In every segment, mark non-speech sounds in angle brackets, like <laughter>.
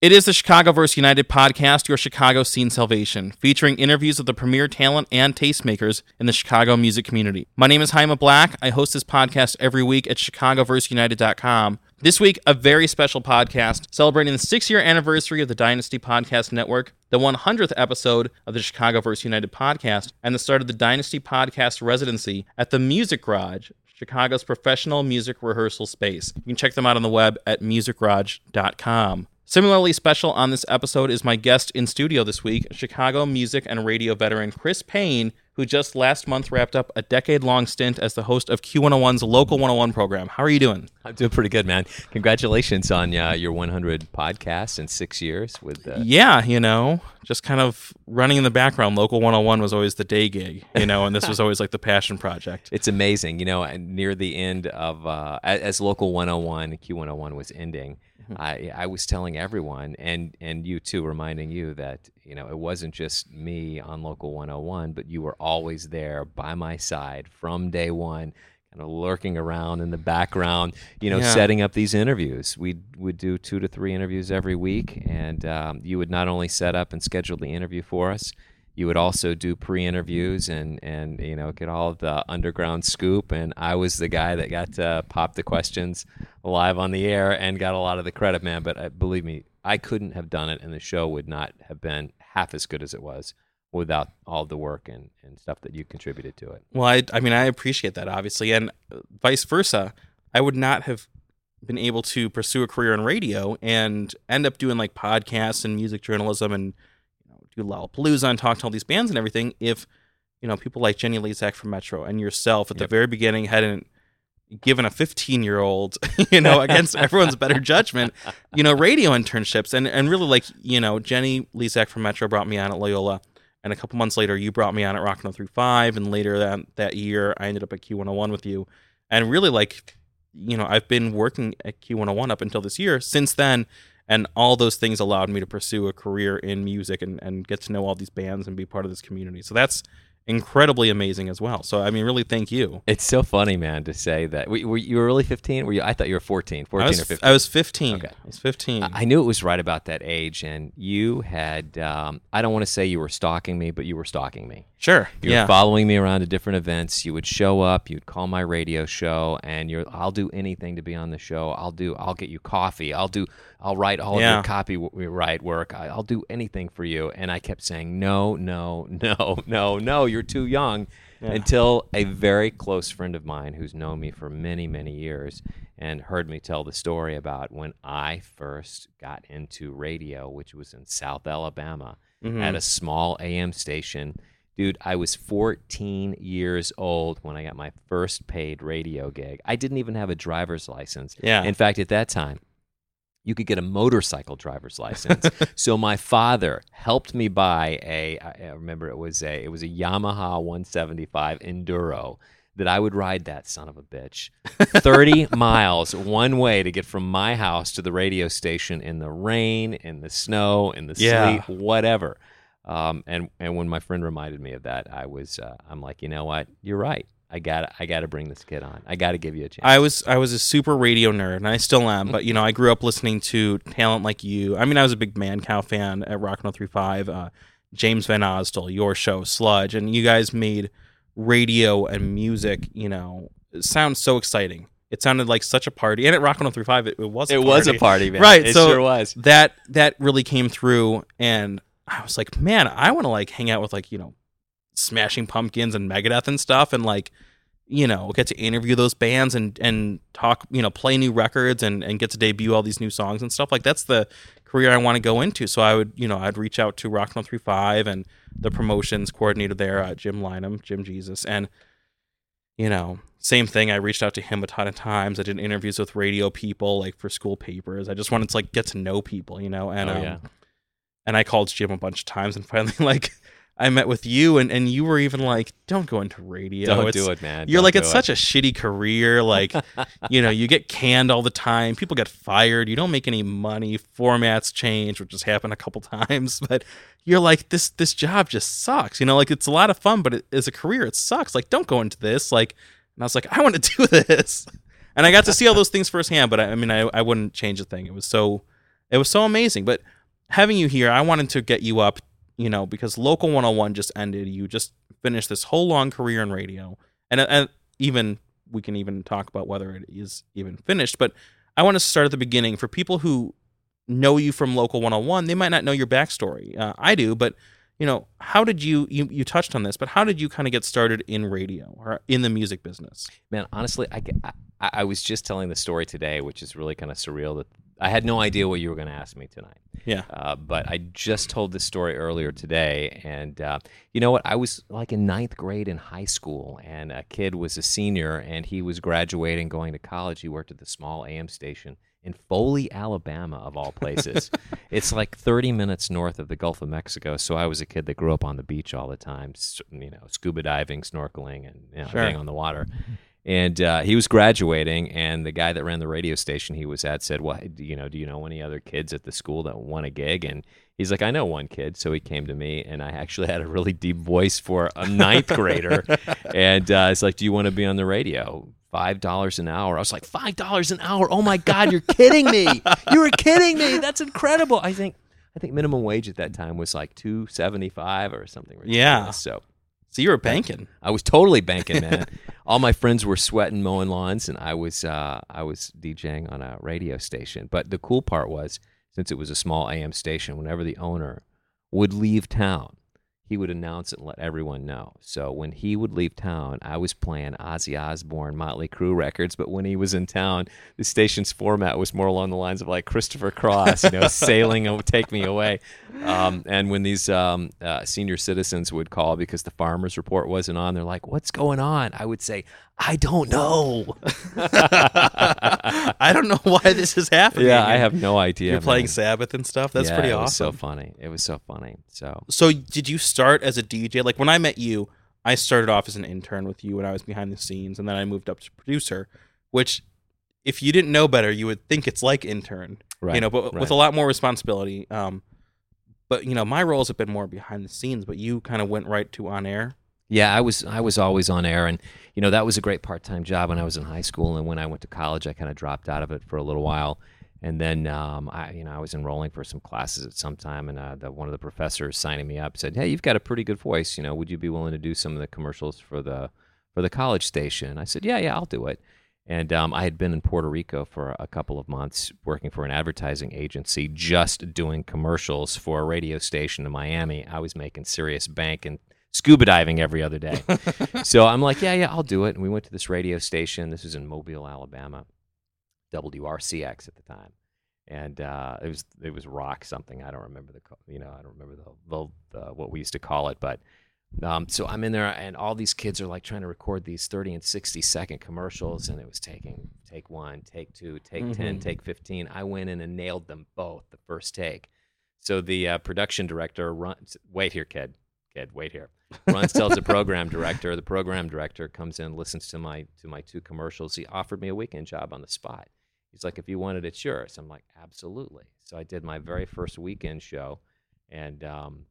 It is the Chicago vs. United podcast, your Chicago scene salvation, featuring interviews with the premier talent and tastemakers in the Chicago music community. My name is Jaime Black. I host this podcast every week at chicagoverseunited.com. This week, a very special podcast celebrating the six year anniversary of the Dynasty Podcast Network, the 100th episode of the Chicago vs. United podcast, and the start of the Dynasty Podcast residency at the Music Garage, Chicago's professional music rehearsal space. You can check them out on the web at musicgarage.com. Similarly special on this episode is my guest in studio this week, Chicago music and radio veteran Chris Payne, who just last month wrapped up a decade long stint as the host of Q101's Local 101 program. How are you doing? I'm doing pretty good, man. Congratulations on uh, your 100 podcasts in six years. With uh... yeah, you know, just kind of running in the background. Local 101 was always the day gig, you know, and this was <laughs> always like the passion project. It's amazing, you know. Near the end of uh, as Local 101, Q101 was ending Mm-hmm. I, I was telling everyone, and and you too, reminding you that you know it wasn't just me on Local 101, but you were always there by my side from day one, kind of lurking around in the background, you know, yeah. setting up these interviews. We would do two to three interviews every week, and um, you would not only set up and schedule the interview for us you would also do pre-interviews and and you know get all the underground scoop. And i was the guy that got to pop the questions live on the air and got a lot of the credit man. But uh, believe me i couldn't have done it and the show would not have been half as good as it was without all the work and, and stuff that you contributed to it. Well I, I mean i appreciate that obviously. And vice versa i would not have been able to pursue a career in radio and end up doing like podcasts and music journalism and do Lollapalooza and talk to all these bands and everything if you know people like Jenny Lizak from Metro and yourself at yep. the very beginning hadn't given a 15 year old <laughs> you know against everyone's better <laughs> judgment you know radio internships. And and really like you know Jenny Lizak from Metro brought me on at Loyola and a couple months later you brought me on at Rock 1035 and later that that year I ended up at Q101 with you. And really like you know I've been working at Q101 up until this year. Since then and all those things allowed me to pursue a career in music and, and get to know all these bands and be part of this community so that's incredibly amazing as well so i mean really thank you it's so funny man to say that were, were you were really 15 were you i thought you were 14 14 was, or 15 i was 15 okay i was 15 i knew it was right about that age and you had um, i don't want to say you were stalking me but you were stalking me Sure. You yeah. were following me around to different events. You would show up. You'd call my radio show, and you're. I'll do anything to be on the show. I'll do. I'll get you coffee. I'll do. I'll write all yeah. of your copyright work. I'll do anything for you. And I kept saying no, no, <laughs> no, no, no. You're too young. Yeah. Until a very close friend of mine, who's known me for many, many years, and heard me tell the story about when I first got into radio, which was in South Alabama, mm-hmm. at a small AM station Dude, I was 14 years old when I got my first paid radio gig. I didn't even have a driver's license. Yeah. In fact, at that time, you could get a motorcycle driver's <laughs> license. so my father helped me buy a. I remember it was a it was a Yamaha 175 Enduro that I would ride that son of a bitch <laughs> 30 miles one way to get from my house to the radio station in the rain, in the snow, in the yeah. sleet, whatever. Um, and and when my friend reminded me of that, I was uh, I'm like, you know what, you're right. I got I got to bring this kid on. I got to give you a chance. I was I was a super radio nerd, and I still am. But you know, I grew up listening to talent like you. I mean, I was a big Mancow fan at Rock 103.5. Uh, James Van Osdol, your show, Sludge, and you guys made radio and music. You know, sound so exciting. It sounded like such a party, and at Rock 103.5, it, it was. it was a party, man. Right. It so sure was. That that really came through, and I was like, man, I want to like hang out with like, you know, Smashing Pumpkins and Megadeth and stuff and like, you know, get to interview those bands and and talk, you know, play new records and and get to debut all these new songs and stuff. Like that's the career I want to go into. So I would, you know, I'd reach out to Rock 135 and the promotions coordinator there, uh, Jim Lynam, Jim Jesus, and you know, same thing. I reached out to him a ton of times. I did interviews with radio people, like for school papers. I just wanted to like get to know people, you know, and oh, um, and I called Jim a bunch of times, and <laughs> finally, like, I met with you, and, and you were even like, "Don't go into radio. Don't it's, do it, man. You're Don't like, it's it. such a shitty career. <laughs> Like, you know, you get canned all the time. People get fired. You don't make any money. Formats change, which has happened a couple <laughs> times. But you're like, this this job just sucks. You know, like it's a lot of fun, but it, as a career, it sucks. Like, don't go into this. Like, and I was like, I want to <laughs> do this, and I got to see all those things firsthand. But I, I mean, I I wouldn't change a thing. It was so it was so amazing. But having you here, I wanted to get you up, you know, because Local 101 just ended. You just finished this whole long career in radio, and and even we can even talk about whether it is even finished. But I want to start at the beginning for people who know you from Local 101. They might not know your backstory. Uh, I do, but you know, how did you, you you touched on this, but how did you kind of get started in radio or in the music business? Man, honestly, I, I, I was just telling the story today, which is really kind of surreal. That I had no idea what you were going to ask me tonight. Yeah. Uh, but I just told this story earlier today, and uh, you know what? I was like in ninth grade in high school, and a kid was a senior, and he was graduating, going to college. He worked at the small AM station in Foley, Alabama, of all places. <laughs> it's like 30 minutes north of the Gulf of Mexico. So I was a kid that grew up on the beach all the time, you know, scuba diving, snorkeling, and you know, Sure. being on the water. And uh, he was graduating, and the guy that ran the radio station he was at said, "Well, do you know, do you know any other kids at the school that want a gig?" And he's like, "I know one kid." So he came to me, and I actually had a really deep voice for a ninth grader, <laughs> and uh, it's like, "Do you want to be on the radio?" Five dollars an hour. I was like, five dollars an hour. Oh my God, you're kidding me! You were kidding me. That's incredible. I think I think minimum wage at that time was like two seventy five or something. Ridiculous. Yeah. So So you were banking. I was totally banking, man. <laughs> All my friends were sweating, mowing lawns, and I was uh, I was DJing on a radio station. But the cool part was, since it was a small AM station, whenever the owner would leave town, he would announce it and let everyone know. So when he would leave town, I was playing Ozzy Osbourne, Motley Crue records. But when he was in town, the station's format was more along the lines of like Christopher Cross, you know, <laughs> sailing and take me away. Um, and when these um, uh, senior citizens would call because the farmers report wasn't on, they're like, "What's going on?" I would say, "I don't know." <laughs> I don't know why this is happening. yeah, I have no idea. You're playing man. Sabbath and stuff. That's Yeah, pretty it was awesome. so funny. It was so funny. So So did you start as a DJ? Like when I met you, I started off as an intern with you when I was behind the scenes, and then I moved up to producer. Which, if you didn't know better, you would think it's like intern, right, you know, but right. with a lot more responsibility. Um, but you know, my roles have been more behind the scenes, but you kind of went right to on air. Yeah, I was I was always on air, and you know that was a great part time job when I was in high school, and when I went to college, I kind of dropped out of it for a little while, and then um, I you know I was enrolling for some classes at some time, and uh, the, one of the professors signing me up said, "Hey, you've got a pretty good voice. You know, would you be willing to do some of the commercials for the for the college station?" I said, "Yeah, yeah, I'll do it." And um, I had been in Puerto Rico for a couple of months working for an advertising agency, just doing commercials for a radio station in Miami. I was making serious bank and scuba diving every other day. <laughs> so I'm like, yeah, yeah, I'll do it. And we went to this radio station. This was in Mobile, Alabama, WRCX at the time. And uh, it was it was rock something I don't remember the you know I don't remember the, the, the what we used to call it but um, so I'm in there, and all these kids are like trying to record these 30 and 60 second commercials, and it was taking take one, take two, take 10, Mhm. take 15. I went in and nailed them both the first take. So the uh, production director runs, wait here, kid, wait here. Runs tells the program director. The program director comes in, listens to my to my two commercials. He offered me a weekend job on the spot. He's like, if you wanted it, it's yours. I'm like, absolutely. So I did my very first weekend show, and um,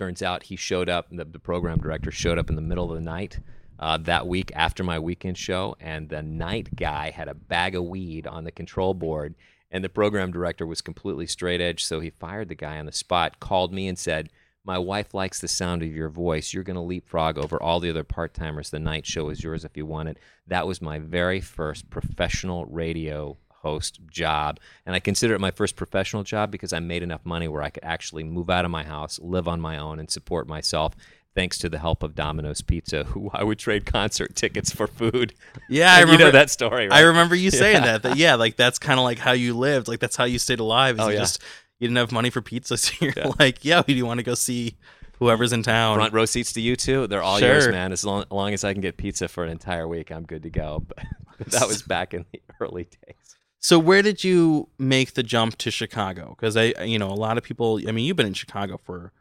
turns out he showed up the, the program director showed up in the middle of the night uh, that week after my weekend show and the night guy had a bag of weed on the control board and the program director was completely straight edge so he fired the guy on the spot called me and said my wife likes the sound of your voice you're going to leapfrog over all the other part-timers the night show is yours if you want it that was my very first professional radio host job and I consider it my first professional job because I made enough money where I could actually move out of my house, live on my own, and support myself. Thanks to the help of Domino's Pizza, <laughs> who I would trade concert tickets for food. Yeah, <laughs> I remember you know that story, right? I remember you <laughs> saying Yeah. that. That yeah, like that's kind of like how you lived. Like that's how you stayed alive. Is Oh, yeah. just you didn't have money for pizza, <laughs> so you're Yeah. like, yeah, do you want to go see whoever's in town? Front row seats to U2. They're all yours, man. As long, long as I can get pizza for an entire week, I'm good to go. <laughs> But that was <laughs> back in the early days. So where did you make the jump to Chicago? Because I, you know, a lot of people. I mean, you've been in Chicago for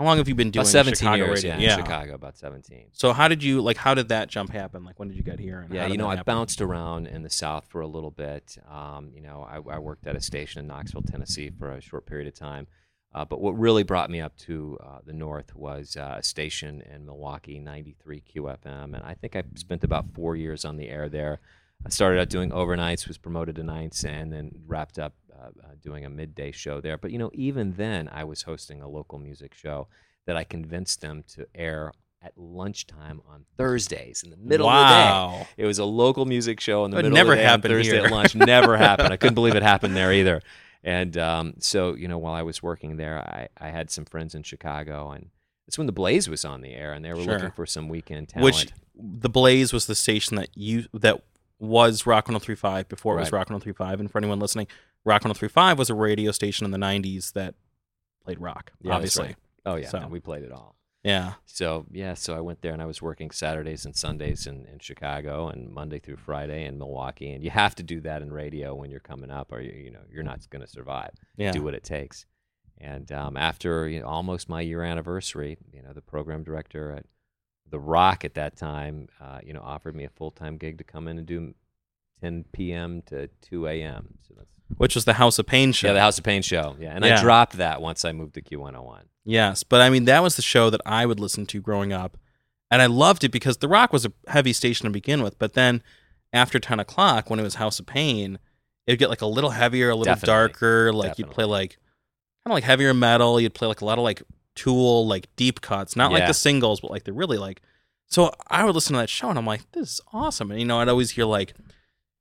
how long have you been doing About 17 Chicago years, radio? yeah, in Chicago, about 17. So how did you like? How did that jump happen? Like when did you get here? And Yeah, you know, I happen? bounced around in the South for a little bit. Um, you know, I, I worked at a station in Knoxville, Tennessee for a short period of time. Uh, but what really brought me up to uh, the North was uh, a station in Milwaukee, 93 QFM. And I think I spent about four years on the air there. I started out doing overnights, was promoted to nights, and then wrapped up uh, uh, doing a midday show there. But you know, even then, I was hosting a local music show that I convinced them to air at lunchtime on Thursdays in the middle of the day. wow. It was a local music show in the It middle never of the day happened Thursday here. at lunch. Never <laughs> happened. I couldn't believe it happened there either. And um, so, you know, while I was working there, I, I had some friends in Chicago, and it's when the Blaze was on the air, and they were Sure. looking for some weekend talent. Which the Blaze was the station that you that was Rock 1035 before it was Right. Rock 1035. And for anyone listening, Rock 1035 was a radio station in the 90s that played rock, Yeah, obviously. right. oh yeah, so- no, we played it all. Yeah. So yeah, so I went there and I was working Saturdays and Sundays in, in Chicago and Monday through Friday in Milwaukee. And you have to do that in radio when you're coming up, or you, you know you're not going to survive. Yeah. Do what it takes. And um, after you know, almost my year anniversary, you know the program director at the Rock at that time, uh, you know, offered me a full time gig to come in and do 10 p.m. to 2 a.m. So that's Which was the House of Pain show. yeah, the House of Pain show. Yeah, and Yeah. I dropped that once I moved to Q101. Yes, but I mean that was the show that I would listen to growing up, and I loved it because The Rock was a heavy station to begin with. But then after ten o'clock, when it was House of Pain, it'd get like a little heavier, a little Definitely. darker. Like you'd play like kind of like heavier metal. You'd play like a lot of like Tool, like deep cuts, not like the singles, but like they're really like. So I would listen to that show, and I'm like, this is awesome. And you know, I'd always hear like.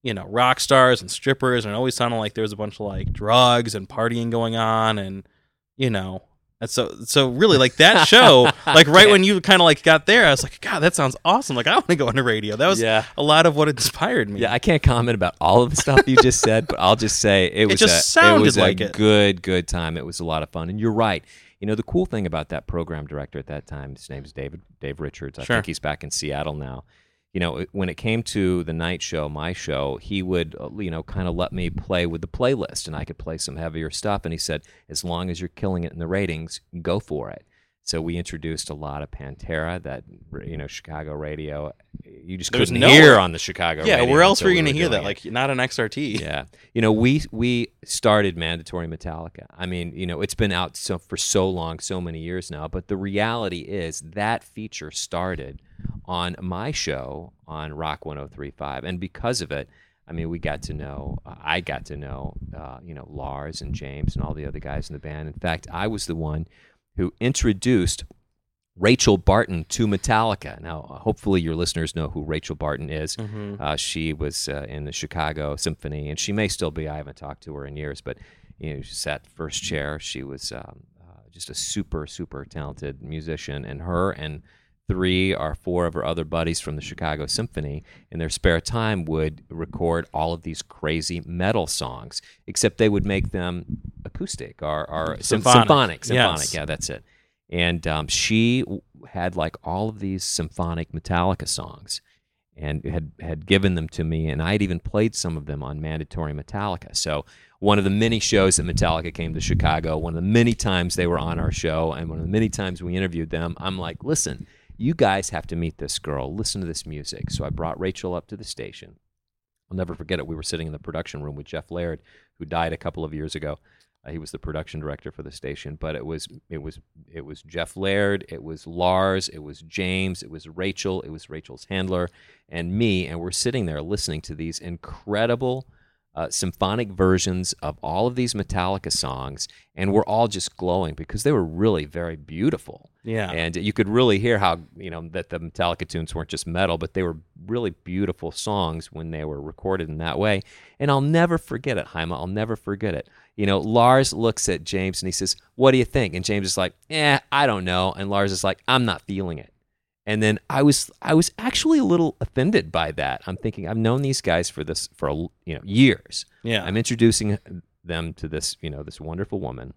You know, rock stars and strippers, and it always sounded like there was a bunch of like drugs and partying going on, and you know, and so, so really, like that <laughs> show, like right when you kind of like got there, I was like, God, that sounds awesome. Like I want to go into radio. That was yeah. a lot of what inspired me. Yeah, I can't comment about all of the stuff you just said, but I'll just say it was just a, sounded it was like a it. good, good time. It was a lot of fun, and you're right. You know, the cool thing about that program director at that time, his name's David Dave Richards. I Sure. think he's back in Seattle now. You know, when it came to the night show, my show, he would, uh, you know, kind of let me play with the playlist, and I could play some heavier stuff. And he said, as long as you're killing it in the ratings, go for it. So we introduced a lot of Pantera, that you know, Chicago radio. You just There was couldn't nowhere- hear on the Chicago. yeah. Where else were you gonna hear that? it. Like not an XRT. Yeah, you know, we we started mandatory Metallica. I mean, you know, it's been out so for so long, so many years now. But the reality is that feature started on my show on Rock 103.5, and because of it, I mean, we got to know. I got to know, uh, you know, Lars and James and all the other guys in the band. In fact, I was the one who introduced Rachel Barton to Metallica. Now, hopefully, your listeners know who Rachel Barton is. Mhm. Uh, she was uh, in the Chicago Symphony, and she may still be. I haven't talked to her in years, but you know, she sat first chair. She was um, uh, just a super, super talented musician, and her and three or four of her other buddies from the Chicago Symphony in their spare time would record all of these crazy metal songs, except they would make them acoustic or, or Symphonic. symphonic. Symphonic, Yes. yeah, that's it. And um, she had like all of these symphonic Metallica songs and had had given them to me, and I had even played some of them on Mandatory Metallica. So one of the many shows that Metallica came to Chicago, one of the many times they were on our show, and one of the many times we interviewed them, I'm like, listen, you guys have to meet this girl. Listen to this music. So I brought Rachel up to the station. I'll never forget it. We were sitting in the production room with Jeff Laird, who died a couple of years ago. Uh, he was the production director for the station, but it was it was it was Jeff Laird, it was Lars, it was James, it was Rachel, it was Rachel's handler, and me, and we're sitting there listening to these incredible uh, symphonic versions of all of these Metallica songs, and we're all just glowing because they were really very beautiful. Yeah. And you could really hear how, you know, that the Metallica tunes weren't just metal, but they were really beautiful songs when they were recorded in that way. And I'll never forget it, Jaime. I'll never forget it. You know, Lars looks at James and he says, What do you think? And James is like, Eh, I don't know. And Lars is like, I'm not feeling it. And then I was I was actually a little offended by that. I'm thinking I've known these guys for this for you know years. yeah. I'm introducing them to this, you know, this wonderful woman,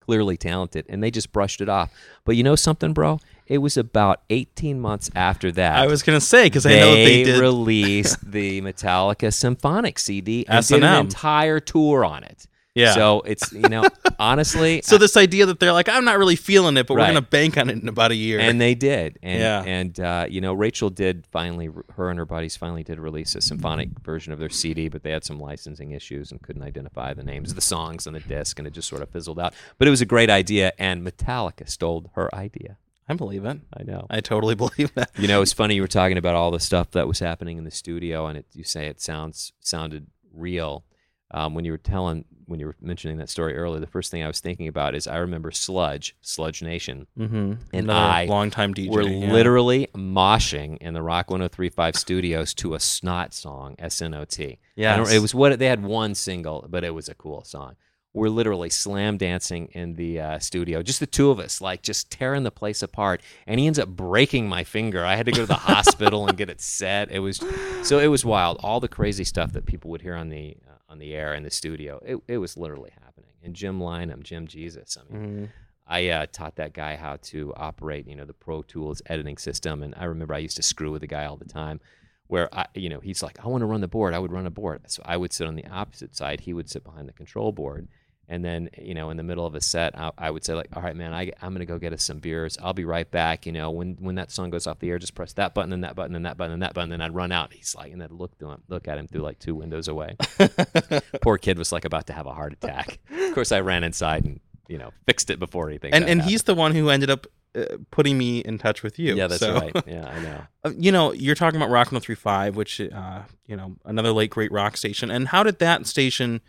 clearly talented, and they just brushed it off. But you know something, bro? It was about 18 months after that. I was gonna say because I know they did. released the Metallica symphonic CD and did S&M. an entire tour on it. Yeah. So it's you know <laughs> honestly, So this idea that they're like, I'm not really feeling it, but Right. we're gonna bank on it in about a year. and they did and Yeah. and uh, you know rachel did finally her and her buddies finally did release a symphonic version of their cd but they had some licensing issues and couldn't identify the names of the songs on the disc and it just sort of fizzled out but it was a great idea and metallica stole her idea I believe it. i know I totally <laughs> believe that. you know it's funny you were talking about all the stuff that was happening in the studio and it, you say it sounds sounded real um, when you were telling when you were mentioning that story earlier, the first thing I was thinking about is I remember Sludge, Sludge Nation, Mm-hmm. And Another I longtime DJ. were yeah. literally moshing in the Rock 1035 studios to a Snot song, S N O T. don't- It was what they had one single, but it was a cool song. We're literally slam dancing in the uh, studio, just the two of us, like just tearing the place apart. And he ends up breaking my finger. I had to go to the <laughs> hospital and get it set. It was so it was wild. All the crazy stuff that people would hear on the on the air in the studio, it, it was literally happening. And Jim Lynam, Jim Jesus, I mean, Mhm. I uh, taught that guy how to operate, you know, the Pro Tools editing system. And I remember I used to screw with the guy all the time where I, you know, he's like, I want to run the board. I would run a board. So I would sit on the opposite side. He would sit behind the control board. And then, you know, in the middle of a set, I, I would say like, all right, man, I, I'm going to go get us some beers. I'll be right back. You know, when, when that song goes off the air, just press that button and that button and that button and that button. And I'd run out. He's like, and I'd look, through him, look at him through like two windows away. <laughs> Poor kid was like about to have a heart attack. Of course, I ran inside and, you know, fixed it before anything. and and happened. he's the one who ended up uh, putting me in touch with you. Yeah, that's so- right. Yeah, I know. <laughs> Uh, you know, you're talking about Rock 103.5, which, uh, you know, another late great rock station. And how did that station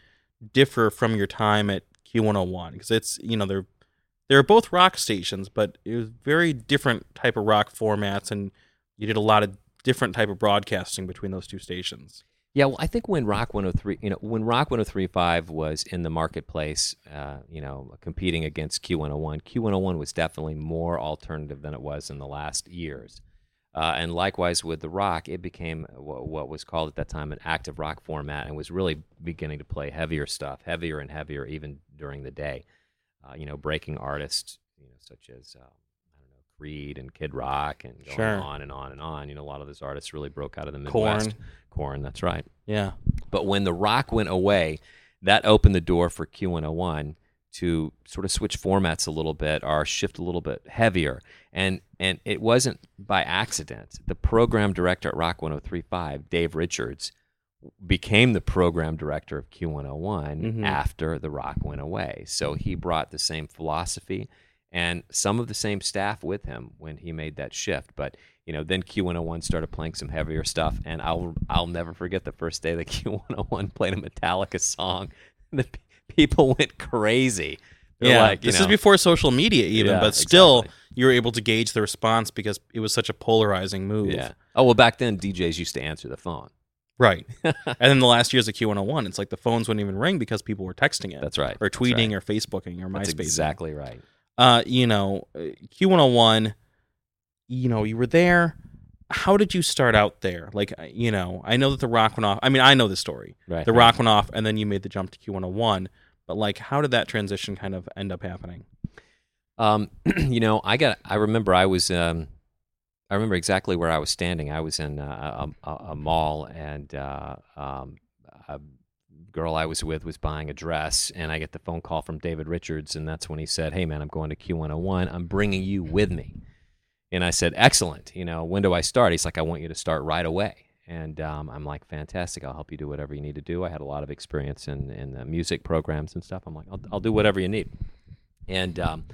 differ from your time at Q101? Because it's, you know, they're they're both rock stations, but it was very different type of rock formats, and you did a lot of different type of broadcasting between those two stations. Yeah, well, I think when Rock 103, you know, when Rock 103.5 was in the marketplace, uh, you know, competing against Q101, Q101 was definitely more alternative than it was in the last years. Uh, and likewise with the rock, it became what, what was called at that time an active rock format and was really beginning to play heavier stuff, heavier and heavier even during the day. Uh, you know, breaking artists, you know, such as um, I don't know Creed and Kid Rock and going Sure. on and on and on. You know, a lot of those artists really broke out of the. Midwest. Korn, that's right. Yeah. But when the rock went away, that opened the door for Q101 to sort of switch formats a little bit or shift a little bit heavier. And and it wasn't by accident. The program director at Rock 1035, Dave Richards, became the program director of Q101 Mhm. after the rock went away. So he brought the same philosophy and some of the same staff with him when he made that shift. But you know, then Q101 started playing some heavier stuff, and I'll I'll never forget the first day that <laughs> Q101 played a Metallica song. The people <laughs> went crazy. They're yeah. like, this know, is before social media, even, Yeah, but still, exactly. you were able to gauge the response because it was such a polarizing move. yeah. Oh well, back then DJs used to answer the phone. Right. <laughs> and then the last years of Q101, it's like the phones wouldn't even ring because people were texting it. That's right. Or tweeting right. or Facebooking or That's MySpace. exactly right. Uh, you know, uh, Q101, you know, you were there. How did you start out there? Like, uh, you know, I know that the rock went off. I mean, I know the story. Right. The rock went off, and then you made the jump to Q101. But, like, how did that transition kind of end up happening? Um, <clears throat> you know, I got. I remember I was. Um, I remember exactly where I was standing. I was in a, a, a mall, and uh, um, a girl I was with was buying a dress, and I get the phone call from David Richards, and that's when he said, "Hey, man, I'm going to Q101. I'm bringing you with me." And I said, "Excellent. You know, when do I start?" He's like, "I want you to start right away." And um, I'm like, "Fantastic! I'll help you do whatever you need to do." I had a lot of experience in in uh, music programs and stuff. I'm like, "I'll, I'll do whatever you need." And um,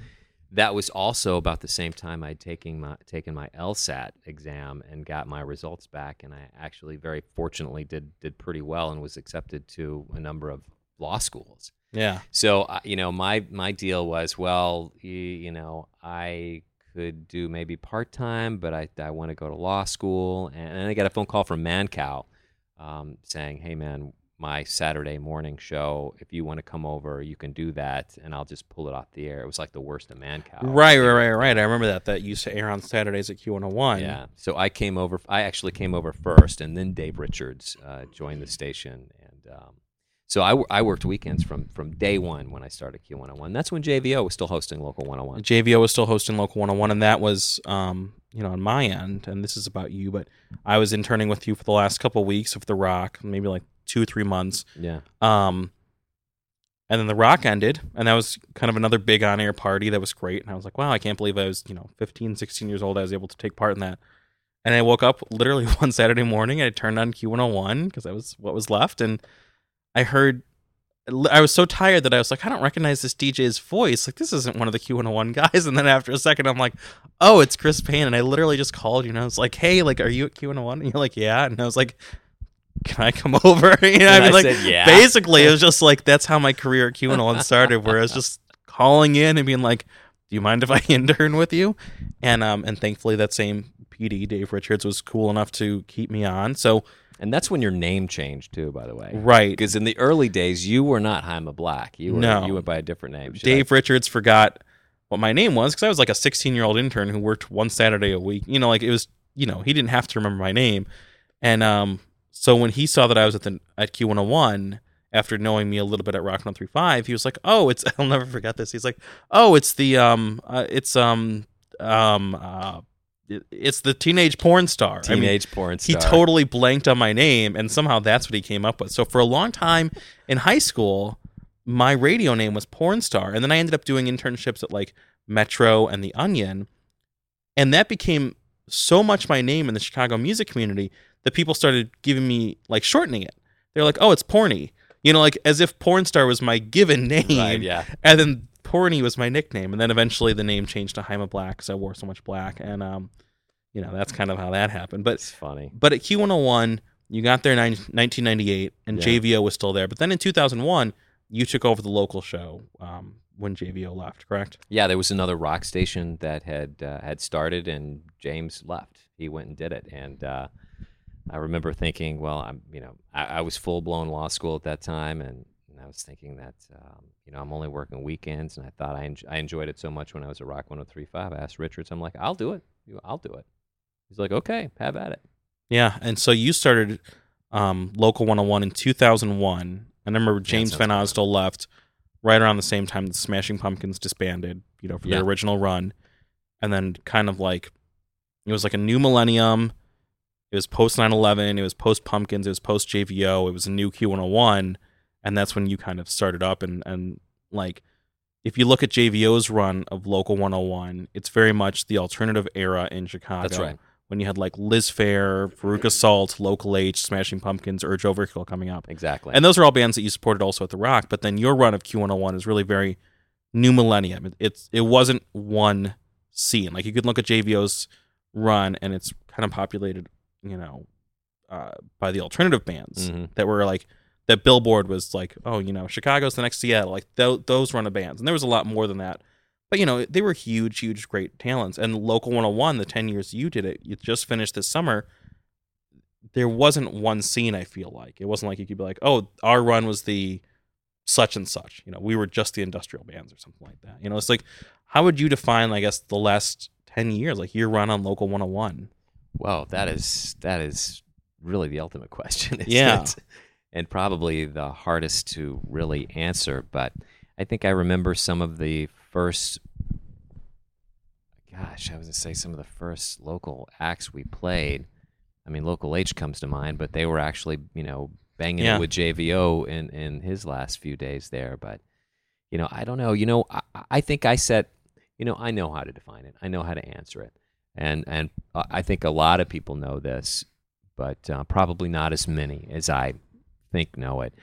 that was also about the same time I'd taken my taken my LSAT exam and got my results back, and I actually very fortunately did did pretty well and was accepted to a number of law schools. Yeah. So uh, you know, my my deal was, well, you, you know, I could do maybe part time, but I I want to go to law school, and, and I got a phone call from Mancow um, saying, hey man. My Saturday morning show. If you want to come over, you can do that, and I'll just pull it off the air. It was like the worst of Mancow. Right, right, right, right. I remember that. That used to air on Saturdays at Q101. Yeah. So I came over. I actually came over first, and then Dave Richards uh, joined the station, and um, so I, I worked weekends from from day one when I started Q101. That's when JVO was still hosting Local 101. JVO was still hosting Local 101, and that was, um, you know, on my end, and this is about you, but I was interning with you for the last couple of weeks of The Rock, maybe like two or three months. Yeah. Um, and then The Rock ended, and that was kind of another big on air party that was great. And I was like, wow, I can't believe I was, you know, 15, 16 years old. I was able to take part in that. And I woke up literally <laughs> one Saturday morning and I turned on Q101 because that was what was left. And I heard, I was so tired that I was like, I don't recognize this DJ's voice. Like, this isn't one of the Q101 <laughs> guys. And then after a second, I'm like, oh, it's Chris Payne. And I literally just called you and I was like, hey, like, are you at Q101? And you're like, yeah. And I was like, can I come <laughs> over? <laughs> you know, And I mean, I like said, "Yeah." basically, it was just like that's how my career at Q101 started, where I was just calling in and being like, "Do you mind if I intern with you?" And um, and thankfully, that same PD, Dave Richards, was cool enough to keep me on. So And that's when your name changed too, by the way. right, Because in the early days, you were not Jaime Black. You were No. you went by a different name. Should Dave Richards forgot what my name was because I was like a 16 year old intern who worked one Saturday a week. You know, like it was, you know, he didn't have to remember my name. And um, so when he saw that I was at the at Q101 after knowing me a little bit at Rock 135, he was like, "Oh, it's <laughs> I'll never forget this." He's like, "Oh, it's the um, uh, it's um, um, uh, it's the teenage porn star." I, I mean, teenage porn star. he totally blanked on my name and somehow that's what he came up with so for a long time in high school my radio name was porn star and then i ended up doing internships at like metro and the onion and that became so much my name in the chicago music community that people started giving me like shortening it they're like oh it's porny you know like as if porn star was my given <laughs> name Right, yeah. and then porny was my nickname and then eventually the name changed to Jaime Black because I wore so much black and um you know that's kind of how that happened but It's funny. but at Q101, you got there in 1998, and Yeah. JVO was still there. But then in 2001, you took over the local show um, when JVO left, correct? Yeah, there was another rock station that had uh, had started, and James left. He went and did it, and uh, I remember thinking, well, I'm, you know, I, I was full blown law school at that time, and, and I was thinking that, um, you know, I'm only working weekends, and I thought I, enj- I enjoyed it so much when I was at Rock 103.5. I asked Richards, I'm like, I'll do it. I'll do it. He's like, okay, have at it. Yeah, and so you started um, Local 101 in 2001. I remember James Van Osdol left right around the same time the Smashing Pumpkins disbanded, you know, for Yeah. their original run. And then kind of like, it was like a new millennium. It was post 9 11. It was post Pumpkins. It was post JVO. It was a new Q101. And that's when you kind of started up. And, and like, if you look at JVO's run of Local 101, it's very much the alternative era in Chicago That's right. when you had like Liz Phair, Veruca Salt, Local H, Smashing Pumpkins, Urge Overkill coming up. Exactly. And those are all bands that you supported also at The Rock. But then your run of Q101 is really very new millennium. It, it's it wasn't one scene. Like you could look at JVO's run and it's kind of populated, you know, uh, by the alternative bands Mhm. that were like that Billboard was like, oh, you know, Chicago's the next Seattle. Like th- those run of bands, and there was a lot more than that. But you know, they were huge, huge, great talents. And Local 101, the 10 years you did it, you just finished this summer. There wasn't one scene. I feel like it wasn't like you could be like, oh, our run was the such and such. You know, we were just the industrial bands or something like that. You know, it's like, how would you define, I guess, the last 10 years, like your run on Local 101? Well, that is that is really the ultimate <laughs> question. Yeah. it? And probably the hardest to really answer. But I think I remember some of the first. Gosh, I was gonna say some of the first local acts we played. I mean, local H comes to mind, but they were actually you know banging Yeah. it with JVO in in his last few days there. But you know, I don't know. You know, I, I think I said, you know, I know how to define it. I know how to answer it, and and uh, I think a lot of people know this, but uh, probably not as many as I think know it.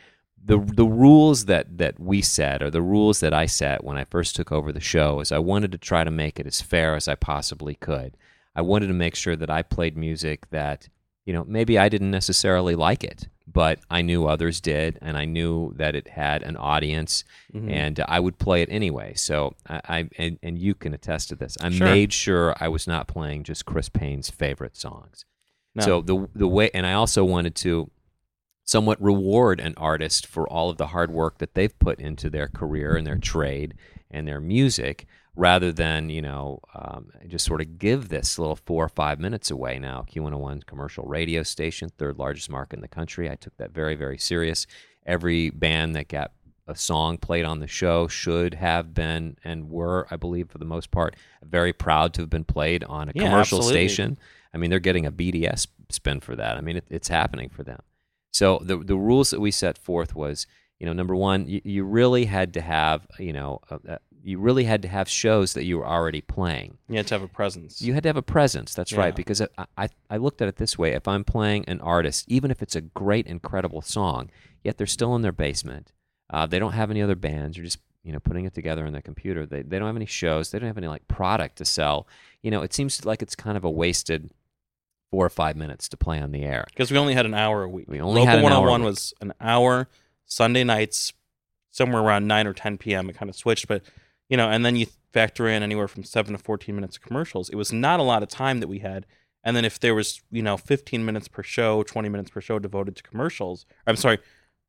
The the rules that that we set, or the rules that I set when I first took over the show, is I wanted to try to make it as fair as I possibly could. I wanted to make sure that I played music that you know maybe I didn't necessarily like it, but I knew others did, and I knew that it had an audience, Mhm. and I would play it anyway. So I, I and, and you can attest to this. I Sure. made sure I was not playing just Chris Payne's favorite songs. No. So the the way, and I also wanted to somewhat reward an artist for all of the hard work that they've put into their career and their trade and their music, rather than you know um, just sort of give this little four or five minutes away. Now Q101 commercial radio station, third largest market in the country. I took that very very serious. Every band that got a song played on the show should have been and were, I believe, for the most part, very proud to have been played on a Yeah, commercial absolutely. station. I mean, they're getting a BDS spin for that. I mean, it, it's happening for them. So the the rules that we set forth was, you know, number one, you, you really had to have, you know, uh, uh, you really had to have shows that you were already playing. you had to have a presence. You had to have a presence. That's Yeah. right. Because I, I I looked at it this way: if I'm playing an artist, even if it's a great, incredible song, yet they're still in their basement, uh, they don't have any other bands. They're just you know putting it together on their computer. They they don't have any shows. They don't have any like product to sell. You know, it seems like it's kind of a wasted four or five minutes to play on the air. because we only had an hour a week. We only Local had an hour a 101 week. was an hour Sunday nights, somewhere around nine or 10 p.m. It kind of switched, but you know, and then you factor in anywhere from seven to 14 minutes of commercials. It was not a lot of time that we had. And then if there was, you know, 15 minutes per show, 20 minutes per show devoted to commercials, I'm sorry,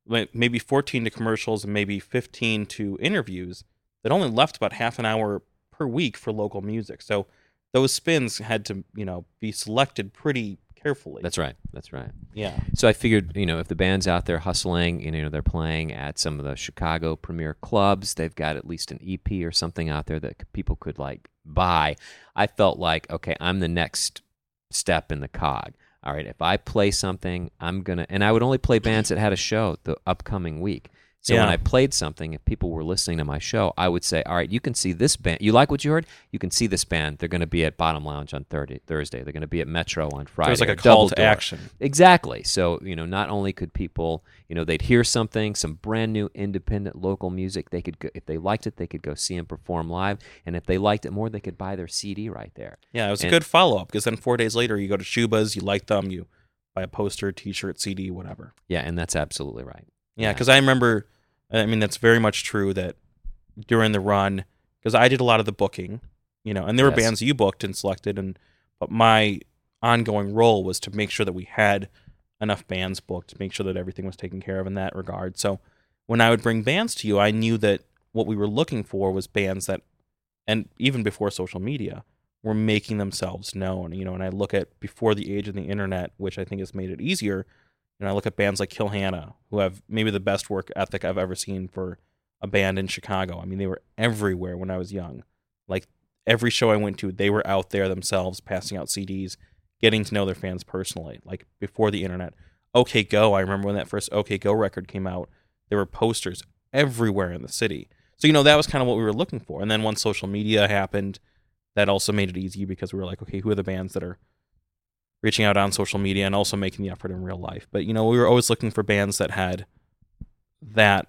maybe 14 to commercials and maybe 15 to interviews, that only left about half an hour per week for local music. So those spins had to, you know, be selected pretty carefully. That's right. That's right. yeah. So I figured, you know, if the band's out there hustling, you know, they're playing at some of the Chicago premier clubs, they've got at least an EP or something out there that people could like buy. I felt like, okay, I'm the next step in the cog. All right, if I play something, I'm gonna, and I would only play bands that had a show the upcoming week. So when I played something, if people were listening to my show, I would say, "All right, you can see this band. You like what you heard? You can see this band. They're going to be at Bottom Lounge on Thursday. Thursday. They're going to be at Metro on Friday. There's like a call to Door." action. Exactly. So, you know, not only could people, you know, they'd hear something, some brand new independent local music, they could go, if they liked it, they could go see them perform live, and if they liked it more, they could buy their CD right there. Yeah, it was a good follow up because then four days later you go to Shuba's, you like them, you buy a poster, T-shirt, CD, whatever. Yeah, and that's absolutely right. Yeah, Yeah. because I remember, I mean, that's very much true that during the run, because I did a lot of the booking, you know, and there were Yes. bands you booked and selected, and but my ongoing role was to make sure that we had enough bands booked, to make sure that everything was taken care of in that regard. So when I would bring bands to you, I knew that what we were looking for was bands that, and even before social media, were making themselves known. You know, and I look at before the age of the internet, which I think has made it easier. And I look at bands like Kill Hannah, who have maybe the best work ethic I've ever seen for a band in Chicago. I mean, they were everywhere when I was young. Like every show I went to, they were out there themselves, passing out CDs, getting to know their fans personally. Like before the internet, OK Go. I remember when that first OK Go record came out, there were posters everywhere in the city. So you know that was kind of what we were looking for. And then once social media happened, that also made it easy because we were like, okay, who are the bands that are reaching out on social media and also making the effort in real life. But you know, we were always looking for bands that had that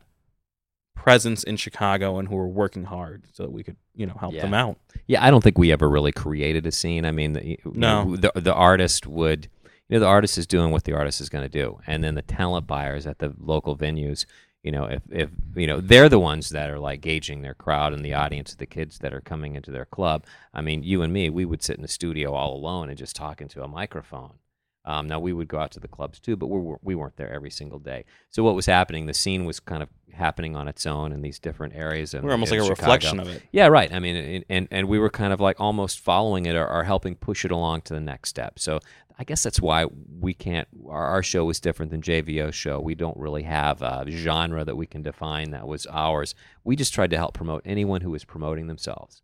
presence in Chicago and who were working hard so that we could, you know, help Yeah. them out. Yeah, I don't think we ever really created a scene. I mean, the, No. the the artist would, you know, the artist is doing what the artist is going to do, and then the talent buyers at the local venues, you know, if if you know, they're the ones that are like gauging their crowd and the audience of the kids that are coming into their club. I mean, you and me, we would sit in the studio all alone and just talk into a microphone. Um, now we would go out to the clubs too, but we were, we weren't there every single day. So what was happening? The scene was kind of happening on its own in these different areas. Of, We're almost like a Chicago. reflection of it. Yeah, right. I mean, and, and and we were kind of like almost following it or, or helping push it along to the next step. So I guess that's why we can't. Our, our show is different than JVO's show. We don't really have a genre that we can define that was ours. We just tried to help promote anyone who was promoting themselves.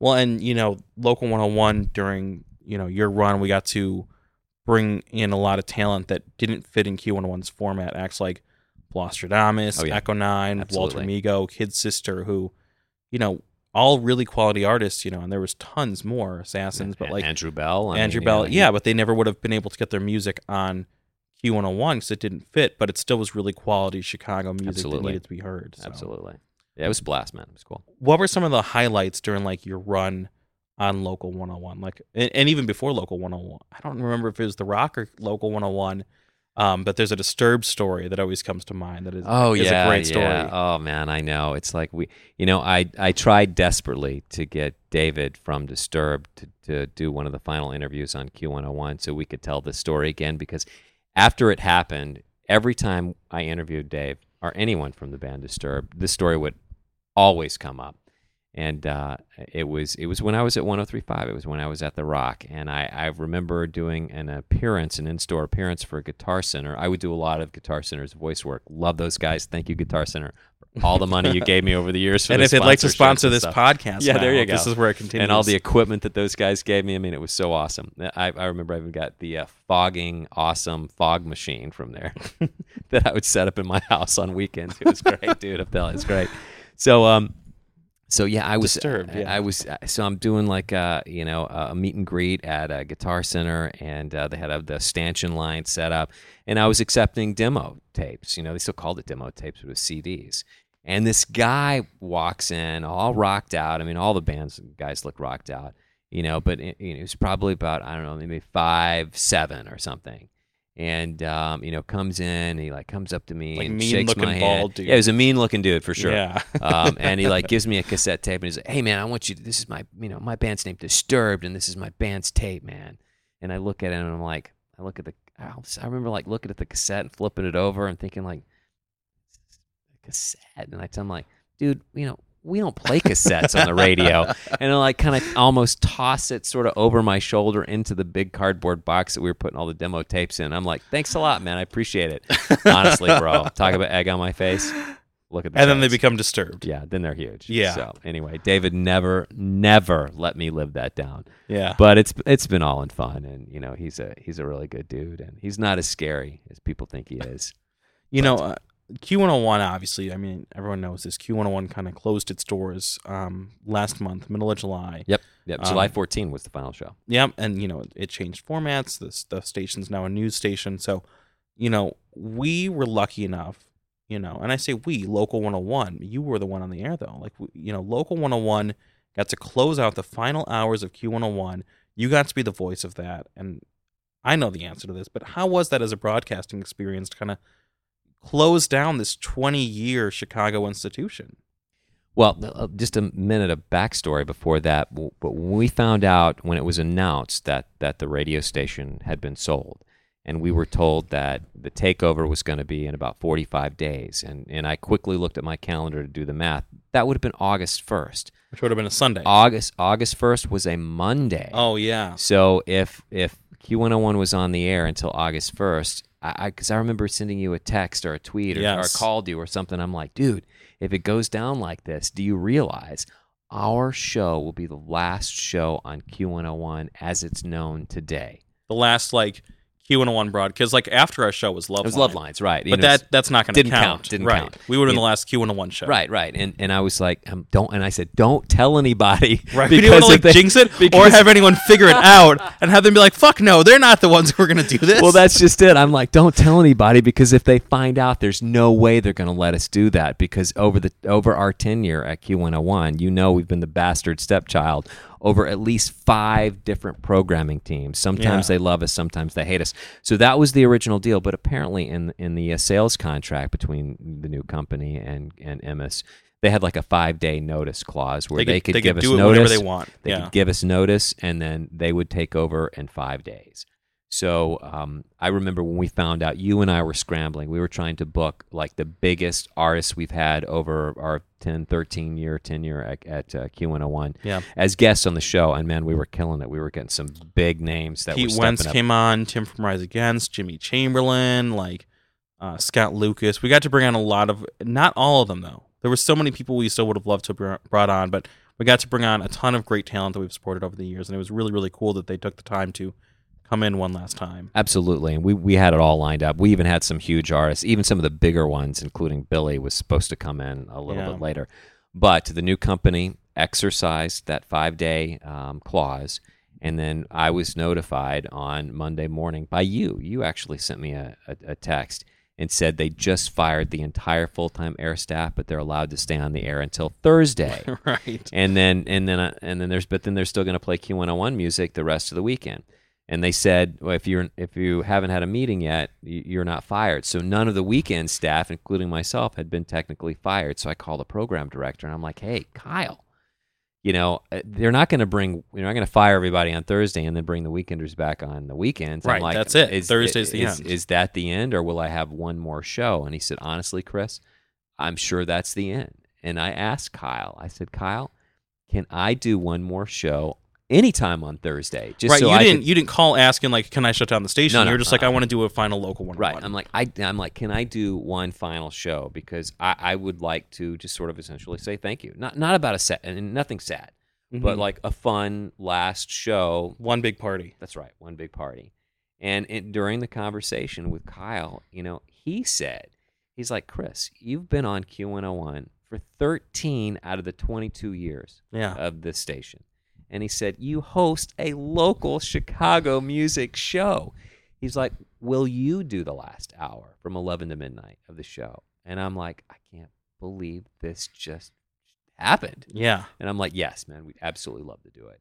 Well, and you know, Local 101 during, you know, your run, we got to bring in a lot of talent that didn't fit in Q101's format. Acts like Flosstradamus, Oh, yeah. Echo Nine, Walter Absolutely. Meego, Kid Sister, who, you know, all really quality artists, you know, and there was tons more assassins, but like Andrew Bell, I Andrew mean, Bell, know, yeah, but they never would have been able to get their music on Q101 because it didn't fit, but it still was really quality Chicago music that needed to be heard. so. absolutely. Yeah, it was a blast, man. It was cool. What were some of the highlights during like your run on Local 101? Like, and, and even before Local 101, I don't remember if it was The Rock or Local 101. Um, but there's a Disturbed story that always comes to mind. That is, Oh is yeah, a great story. yeah. Oh man, I know. It's like we, you know, I I tried desperately to get David from Disturbed to, to do one of the final interviews on Q101 so we could tell the story again because after it happened, every time I interviewed Dave or anyone from the band Disturbed, this story would always come up. And uh, it was it was when I was at 103.5. It was when I was at the Rock, and I, I remember doing an appearance, an in-store appearance for Guitar Center. I would do a lot of Guitar Center's voice work. Love those guys. Thank you, Guitar Center, for all the money you gave me over the years. For and if they'd like to sponsor this podcast, Yeah, there you go. This is where it continues. and all the equipment that those guys gave me. I mean, it was so awesome. I, I remember I even got the uh, fogging awesome fog machine from there <laughs> that I would set up in my house on weekends. It was great, dude. I'm telling you, it's great. So, um, so yeah, I was Disturbed, I- yeah. I was uh, so I'm doing like a you know a meet and greet at a Guitar Center, and uh, they had a, the stanchion line set up, and I was accepting demo tapes. You know, they still called it demo tapes, but it was CDs. And this guy walks in, all rocked out. I mean, all the bands guys look rocked out. you know, but it, you know, it was probably about I don't know, maybe five seven or something. And um, you know, comes in, he like comes up to me Like and mean shakes looking my bald hand. dude. Yeah, he was a mean looking dude for sure Yeah. <laughs> um, and he like gives me a cassette tape and he's like, "Hey man, I want you. This is my you know my band's name Disturbed, and this is my band's tape, man." And I look at it and I'm like, I look at the, I remember like looking at the cassette and flipping it over and thinking like, cassette, and I tell him like, dude, you know. We don't play cassettes on the radio, <laughs> and I like kind of almost toss it sort of over my shoulder into the big cardboard box that we were putting all the demo tapes in. I'm like, "Thanks a lot, man. I appreciate it." <laughs> Honestly, bro, talk about egg on my face. Look at the and then they become disturbed. Yeah, then they're huge. Yeah. So anyway, David never, never let me live that down. Yeah. But it's it's been all in fun, and you know he's a he's a really good dude, and he's not as scary as people think he is. You know, uh, Q101, obviously, I mean, everyone knows this. Q101 kind of closed its doors um, last month, middle of July. Yep. Yep. July Um, 14 was the final show. Yep. And, you know, it changed formats. The, the station's now a news station. So, you know, we were lucky enough, you know, and I say we, Local 101. You were the one on the air, though. Like, you know, Local 101 got to close out the final hours of Q101. You got to be the voice of that. And I know the answer to this, but how was that as a broadcasting experience to kind of close down this 20 year Chicago institution? Well, uh, just a minute of backstory before that. But when we found out when it was announced that that the radio station had been sold, and we were told that the takeover was going to be in about 45 days, and and I quickly looked at my calendar to do the math. That would have been August 1st. Which would have been a Sunday. August August 1st was a Monday. oh, yeah. So if if Q101 was on the air until August 1st, I because I, remember sending you a text or a tweet or, Yes. or called you or something. I'm like, dude, if it goes down like this, do you realize our show will be the last show on Q101 as it's known today? The last, like, Q101 broad. Because, like, after our show was Love It was Line. Love Lines, right? But that that's not going to didn't count. count, didn't right. count. We were in the last Q101 show. Right, right, and and I was like, um, don't, and I said, don't tell anybody, <laughs> Right. We didn't want to, like, they- jinx it or have anyone figure it <laughs> out and have them be like, fuck no, they're not the ones who are going to do this. Well, that's just it. I'm like, don't tell anybody because if they find out, there's no way they're going to let us do that. Because over the over our tenure at Q101, you know, we've been the bastard stepchild over at least five different programming teams. Sometimes Yeah. they love us, sometimes they hate us. So that was the original deal. But apparently, in in the uh, sales contract between the new company and and Emmis, they had like a five day notice clause where they they, could, could they give could us notice. whenever they want. They yeah. could give us notice, and then they would take over in five days. So um, I remember when we found out, you and I were scrambling. We were trying to book like the biggest artists we've had over our 10, 13 year tenure at, at uh, Q101 Yeah. as guests on the show. And man, we were killing it. We were getting some big names that Pete Wentz up. came on, Tim from Rise Against, Jimmy Chamberlin, like uh, Scott Lucas. We got to bring on a lot of, not all of them though. There were so many people we still would have loved to have brought on, but we got to bring on a ton of great talent that we've supported over the years, and it was really, really cool that they took the time to come in one last time. Absolutely, and we we had it all lined up. We even had some huge artists, even some of the bigger ones, including Billy, was supposed to come in a little Yeah. bit later. But the new company exercised that five day um, clause, and then I was notified on Monday morning by you. You actually sent me a, a, a text and said they just fired the entire full time air staff, but they're allowed to stay on the air until Thursday. <laughs> right. and then and then uh, and then there's but then they're still going to play Q101 music the rest of the weekend. And they said, well, if you're if you haven't had a meeting yet, you're not fired. So none of the weekend staff, including myself, had been technically fired. So I called the program director and I'm like, hey, Kyle, you know, uh, they're not going to bring, you're not going to fire everybody on Thursday and then bring the weekenders back on the weekends. I'm Right, like, that's it. Is, Thursday's the is, end. Is that the end, or will I have one more show? And he said, honestly, Chris, I'm sure that's the end. And I asked Kyle, I said, Kyle, can I do one more show anytime on Thursday? Just right. so you I didn't. could- You didn't call asking like, "Can I shut down the station?" No, no, You're just like, uh-uh. "I want to do a final local one." Right. I'm like, I, I'm like, can I do one final show? Because I, I would like to just sort of essentially say thank you. Not not about a set and nothing sad, but Mhm. like a fun last show. one big party. That's right, one big party. And it, during the conversation with Kyle, you know, he said, he's like, Chris, you've been on Q101 for 13 out of the 22 years Yeah. of this station. And he said, You host a local Chicago music show. He's like, Will you do the last hour from 11 to midnight of the show? And I'm like, I can't believe this just happened. Yeah. And I'm like, Yes, man, we'd absolutely love to do it.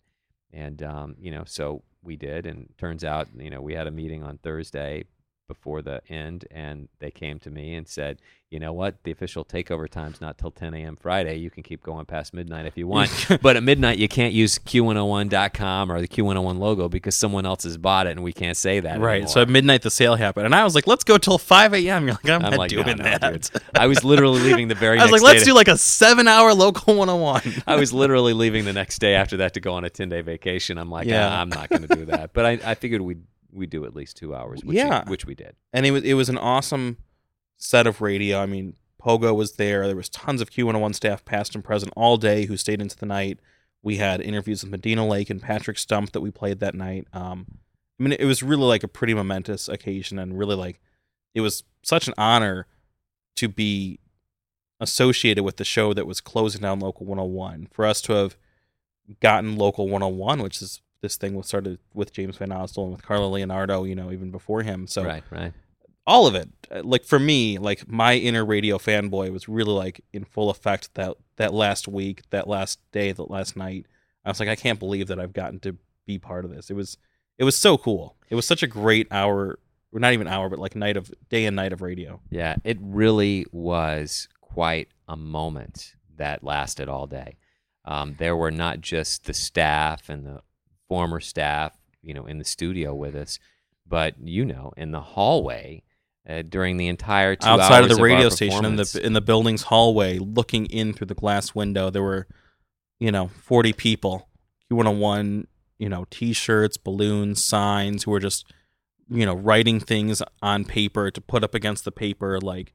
and um, you know, so we did, and turns out, you know, we had a meeting on Thursday before the end, and they came to me and said, you know what, the official takeover time's not till 10 a.m. Friday. You can keep going past midnight if you want, <laughs> but at midnight you can't use Q101.com or the Q101 logo because someone else has bought it, and we can't say that. Right. anymore. So at midnight the sale happened, and I was like, "Let's go till 5 a.m." You're like, "I'm, I'm not like, doing no, that." dude. I was literally leaving the very <laughs> I was like, "Let's do to- like a seven-hour local 101." <laughs> I was literally leaving the next day after that to go on a 10 day vacation. I'm like, Yeah. "Ah, I'm not going to do that. But I, I figured we'd, we'd do at least two hours, which, Yeah. which we did. and it was it was an awesome set of radio. I mean, Pogo was there. There was tons of Q101 staff, past and present, all day who stayed into the night. We had interviews with Medina Lake and Patrick Stump that we played that night. Um, I mean, it was really like a pretty momentous occasion, and really like it was such an honor to be associated with the show that was closing down Local 101. For us to have gotten Local 101, which is this thing was started with James Van Osdol and with Carlo Leonardo, you know, even before him. So right, right. all of it like for me like my inner radio fanboy was really like in full effect that that last week that last day that last night i was like i can't believe that i've gotten to be part of this it was it was so cool it was such a great hour not even hour but like night of day and night of radio Yeah, it really was quite a moment that lasted all day. Um, there were not just the staff and the former staff, you know, in the studio with us, but you know, in the hallway uh, during the entire two outside of the our radio station in the in the building's hallway looking in through the glass window there were you know 40 people. You q101 you know t-shirts balloons signs who were just you know writing things on paper to put up against the paper like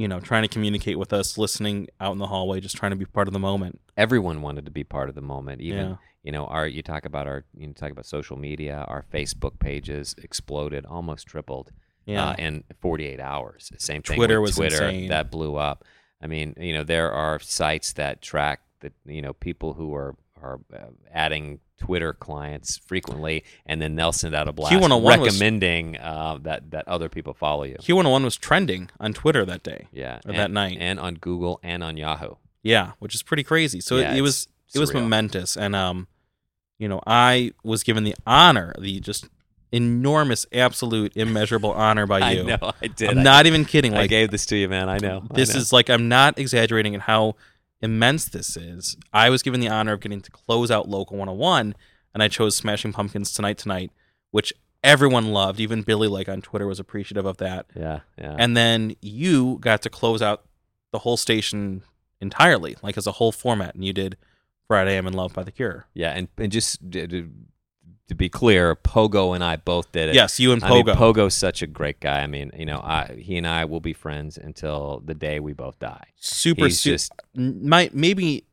you know trying to communicate with us listening out in the hallway just trying to be part of the moment everyone wanted to be part of the moment. Even Yeah. you know, our you talk about our you talk about social media. Our Facebook pages exploded, almost tripled. yeah uh, in 48 hours. Same thing. Twitter with was Twitter insane. that blew up. I mean, you know, there are sites that track that you know people who are are uh, adding Twitter clients frequently, and then they'll send out a blast Q101 was- recommending uh, that that other people follow you. q101 was trending on twitter that day Yeah, or and, that night. and on Google and on Yahoo. Yeah, which is pretty crazy. So Yeah, it, it was it's it was momentous, and um, you know, I was given the honor, the just enormous, absolute, immeasurable honor by <laughs> you. I know, I did. I'm I- not even kidding. I gave this to you, man. I know. I this know. is like I'm not exaggerating at how immense this is. I was given the honor of getting to close out Local 101, and I chose Smashing Pumpkins tonight tonight, which everyone loved. Even Billy, like on Twitter, was appreciative of that. yeah, yeah. And then you got to close out the whole station entirely, like as a whole format, and you did Friday I'm in Love by the Cure. yeah, and and just to, be clear, Pogo and I both did it. Yes, you and I mean, Pogo. Pogo's such a great guy. I mean, you know, I, he and I will be friends until the day we both die. super, He's su- just might maybe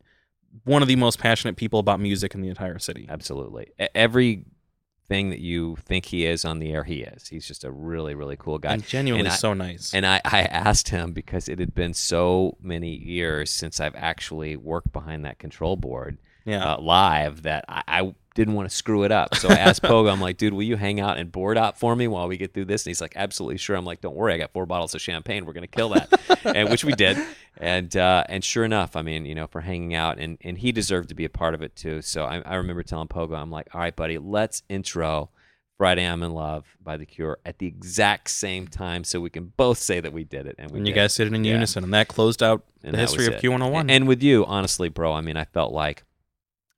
one of the most passionate people about music in the entire city. absolutely E- everything that you think he is on the air. He is. He's just a really, really cool guy. And genuinely And I- so nice. And I, I asked him because it had been so many years since I've actually worked behind that control board yeah. uh, live that I, I didn't want to screw it up. So I asked <laughs> Pogo, I'm like, dude, will you hang out and board out for me while we get through this? And he's like, absolutely sure. I'm like, don't worry, I got four bottles of champagne. We're gonna kill that, and which we did. And uh, and sure enough, I mean, you know, for hanging out, and and he deserved to be a part of it too. So I, I remember telling Pogo, I'm like, all right, buddy, let's intro. Friday I'm in Love by The Cure at the exact same time so we can both say that we did it. And we and you did. guys did it in Yeah. unison, and that closed out And the history of it. Q101. And, and with you, honestly, bro, I mean, I felt like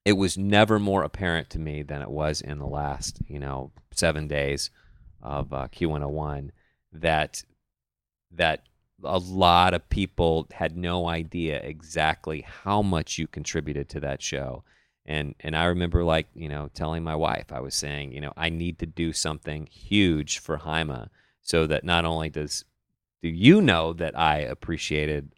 it was never more apparent to me than it was in the last, you know, seven days of uh, Q101 that that a lot of people had no idea exactly how much you contributed to that show. And and I remember like, you know, telling my wife, I was saying, you know, I need to do something huge for Jaime so that not only does do you know that I appreciated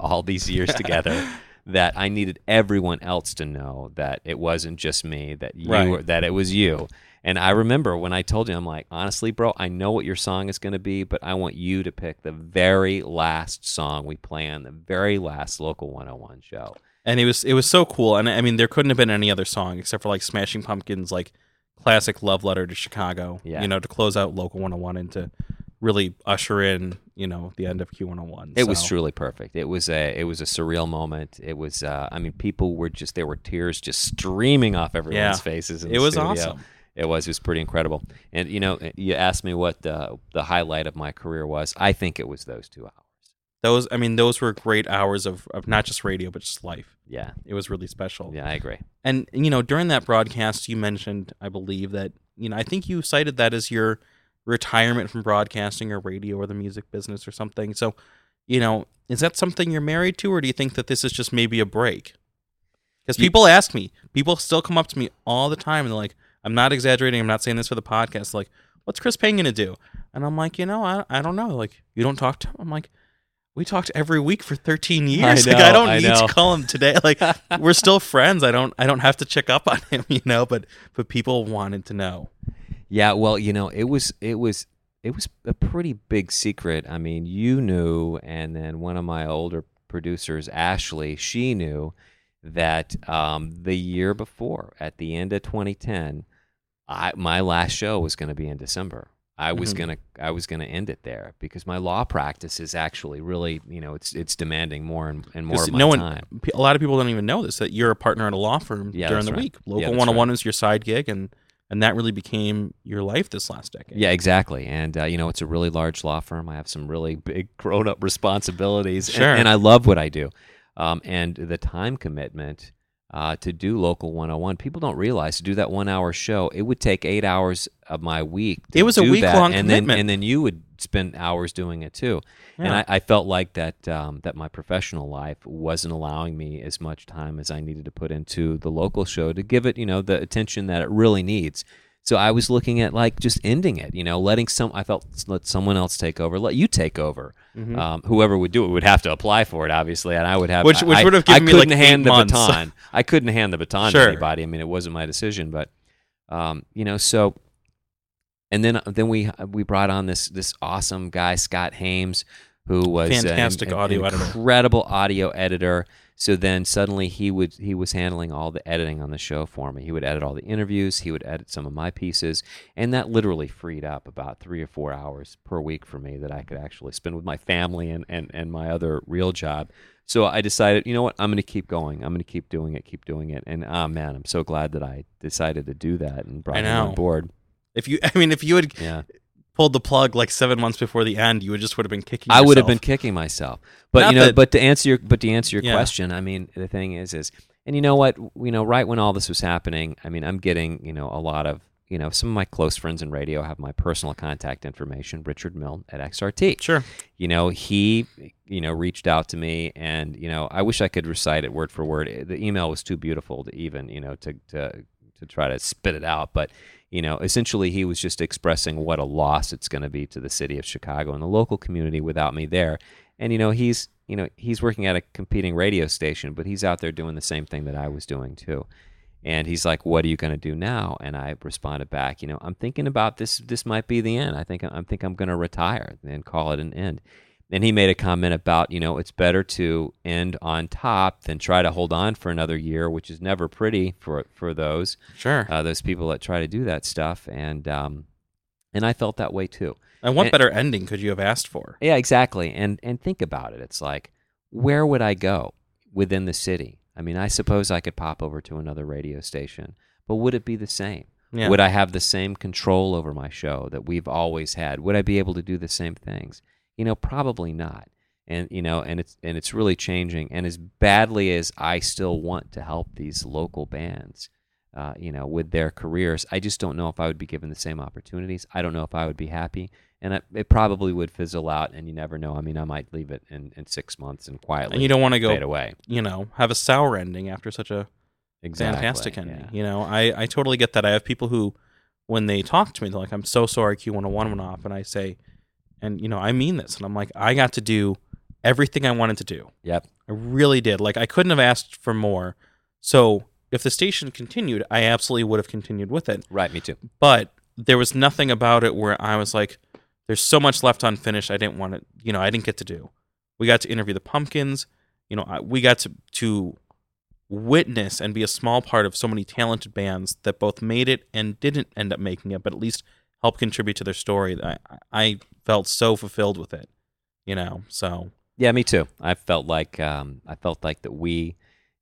all these years <laughs> together that I needed everyone else to know that it wasn't just me that you Right. were, that it was you. And I remember when I told you, I'm like, honestly, bro, I know what your song is going to be, but I want you to pick the very last song we play on the very last local 101 show. and it was it was so cool. And I mean, there couldn't have been any other song except for like Smashing Pumpkins, like classic love letter to Chicago. Yeah. You know, to close out Local 101 and to really usher in, you know, the end of Q101. It was truly perfect. It was a it was a surreal moment. It was uh, I mean people were just there were tears just streaming off everyone's Yeah. faces. It was studio. awesome. It was it was pretty incredible. And you know you asked me what the the highlight of my career was. I think it was those two hours. Those, I mean, those were great hours of, of not just radio, but just life. Yeah, It was really special. yeah, I agree. And, you know, during that broadcast, you mentioned, I believe, that, you know, I think you cited that as your retirement from broadcasting or radio or the music business or something. So, you know, is that something you're married to, or do you think that this is just maybe a break? Because people ask me, people still come up to me all the time and they're like, I'm not exaggerating. I'm not saying this for the podcast. Like, what's Chris Payne going to do? And I'm like, you know, I, I don't know. Like, you don't talk to him? I'm like, we talked every week for 13 years. <laughs> like, I don't I need know. to call him today. Like, <laughs> we're still friends. I don't, I don't have to check up on him, <laughs> you know, but, but people wanted to know. Yeah, well, you know, it was it was it was a pretty big secret. I mean, you knew, and then one of my older producers, Ashley, she knew that um, the year before, at the end of 2010, I, my last show was going to be in December. I was Mhm. gonna I was gonna end it there because my law practice is actually really you know it's it's demanding more and, and more of my no one, time. a lot of people don't even know this that you're a partner at a law firm Yeah, during the right. week. Local that's 101 is your side gig, and and that really became your life this last decade. Yeah, exactly. And uh, you know, it's a really large law firm. I have some really <laughs> big grown-up responsibilities, and- Sure. and, I love what I do. Um, and the time commitment uh, to do local 101, people don't realize to do that one-hour show, it would take eight hours of my week. To It was a do that, week-long and then commitment. and then you would spend hours doing it too. And I, I felt like that um, that my professional life wasn't allowing me as much time as I needed to put into the local show to give it, you know, the attention that it really needs. So I was looking at like just ending it, you know, letting some. I felt let someone else take over. Let you take over. Mhm. Um, whoever would do it would have to apply for it, obviously, and I would have. Which- I- which I- would have I given me, like, couldn't hand eight the months. baton. I couldn't hand the baton Sure. to anybody. I mean, it wasn't my decision, but um, you know, so and then then we we brought on this this awesome guy Scott Hames who was an- Fantastic an audio editor. incredible audio editor so then suddenly he would he was handling all the editing on the show for me he would edit all the interviews he would edit some of my pieces and that literally freed up about three or four hours per week for me that I could actually spend with my family and and, and my other real job so I decided, you know what, I'm going to keep going. I'm going to keep doing it, keep doing it. And oh man, I'm so glad that I decided to do that and brought him on board. If you, <laughs> I mean, if you had Yeah. Pulled the plug like seven months before the end, you would just would have been kicking. I would have been kicking myself. But Not you know, that- but to answer your but to answer your Yeah. question, I mean, the thing is is and you know what, you know, right when all this was happening, I mean, I'm getting, you know, a lot of you know, some of my close friends in radio have my personal contact information, Richard Milne at XRT. Sure. you know he you know reached out to me and you know i wish i could recite it word for word the email was too beautiful to even you know to to to try to spit it out but you know essentially he was just expressing what a loss it's going to be to the city of chicago and the local community without me there and you know he's you know he's working at a competing radio station but he's out there doing the same thing that i was doing too and he's like, "What are you going to do now?" And I responded back, "You know, I'm thinking about this. This might be the end. I think I think I'm going to retire and call it an end." And he made a comment about, you know, it's better to end on top than try to hold on for another year, which is never pretty for for those Sure. uh, those people that try to do that stuff. And um, and I felt that way too. and what and- better ending could you have asked for? Yeah, exactly. And and think about it. It's like, where would I go within the city? I mean, I suppose I could pop over to another radio station, but would it be the same? Yeah. Would I have the same control over my show that we've always had? Would I be able to do the same things? You know, probably not. And you know, and it's and it's really changing. And as badly as I still want to help these local bands, uh, you know, with their careers, I just don't know if I would be given the same opportunities. I don't know if I would be happy, and it, it probably would fizzle out. And you never know. I mean, I might leave it in, in six months and quietly and you don't want to fade go, away. you know, have a sour ending after such a Exactly. fantastic ending. yeah. You know, I, I totally get that. I have people who, when they talk to me, they're like, I'm so sorry Q101 went off. And I say, and, you know, I mean this. And I'm like, I got to do everything I wanted to do. Yep. I really did. Like, I couldn't have asked for more. So if the station continued, I absolutely would have continued with it. Right. Me too. But there was nothing about it where I was like, there's so much left unfinished. I didn't want to, you know, I didn't get to do. We got to interview the Pumpkins. You know, I- we got to, to witness and be a small part of so many talented bands that both made it and didn't end up making it, but at least help contribute to their story. I I felt so fulfilled with it, you know. So Yeah, me too. I felt like um, I felt like that we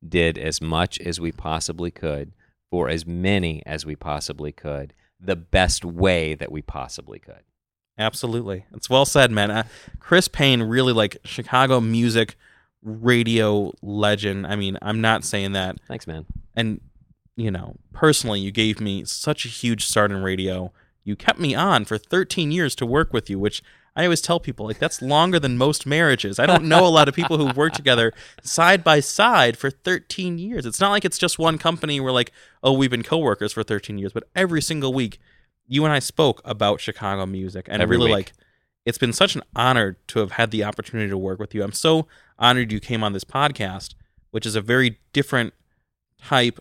did as much as we possibly could for as many as we possibly could, the best way that we possibly could. Absolutely. It's well said, man. Uh, Chris Payne, really like Chicago music radio legend. I mean, I'm not saying that. Thanks, man. And, you know, personally, you gave me such a huge start in radio. You kept me on for 13 years to work with you, which I always tell people, like, that's longer than most marriages. I don't know a lot of people who work together side by side for 13 years. It's not like it's just one company where, like, oh, we've been coworkers for 13 years, but every single week, you and I spoke about Chicago music and Every really week. like it's been such an honor to have had the opportunity to work with you. I'm so honored you came on this podcast, which is a very different type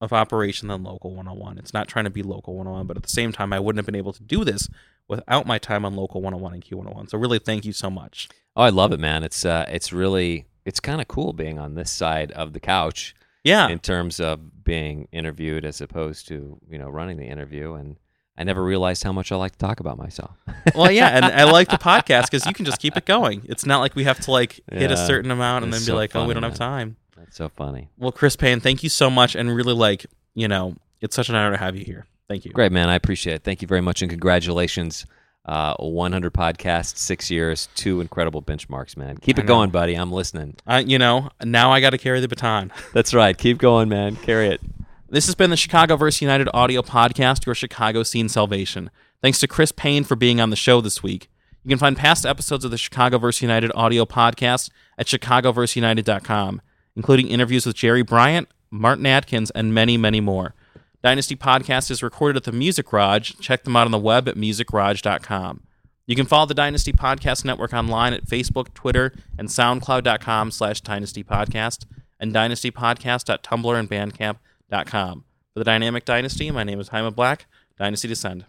of operation than Local 101. It's not trying to be Local 101, but at the same time, I wouldn't have been able to do this without my time on Local 101 and Q101. So really, thank you so much. Oh, I love it, man. It's uh, it's really it's kind of cool being on this side of the couch Yeah, in terms of being interviewed as opposed to you know running the interview. And I never realized how much I like to talk about myself. well, yeah, and I like the <laughs> podcast because you can just keep it going. It's not like we have to like hit a certain amount and then be so like, oh, we don't have time. That's so funny. Well, Chris Payne, thank you so much, and really like you know, it's such an honor to have you here. Thank you. Great, man. I appreciate it. Thank you very much, and congratulations. Uh, 100 podcasts, six years, two incredible benchmarks, man. Keep it going, buddy. I'm listening. Uh, you know, now I got to carry the baton. <laughs> That's right. Keep going, man. Carry it. This has been the ChicagoVerseUniteD audio podcast, your Chicago scene salvation. Thanks to Chris Payne for being on the show this week. You can find past episodes of the ChicagoVerseUniteD audio podcast at chicagoverseunited.com, including interviews with Jerry Bryant, Martin Atkins, and many, many more. Dynasty Podcast is recorded at the Music Garage. Check them out on the web at musicgarage.com. You can follow the Dynasty Podcast Network online at Facebook, Twitter, and SoundCloud.com slash Dynasty Podcast and DynastyPodcast.tumblr and Bandcamp.com. For the Dynamic Dynasty, my name is Jaime Black. Dynasty Descend.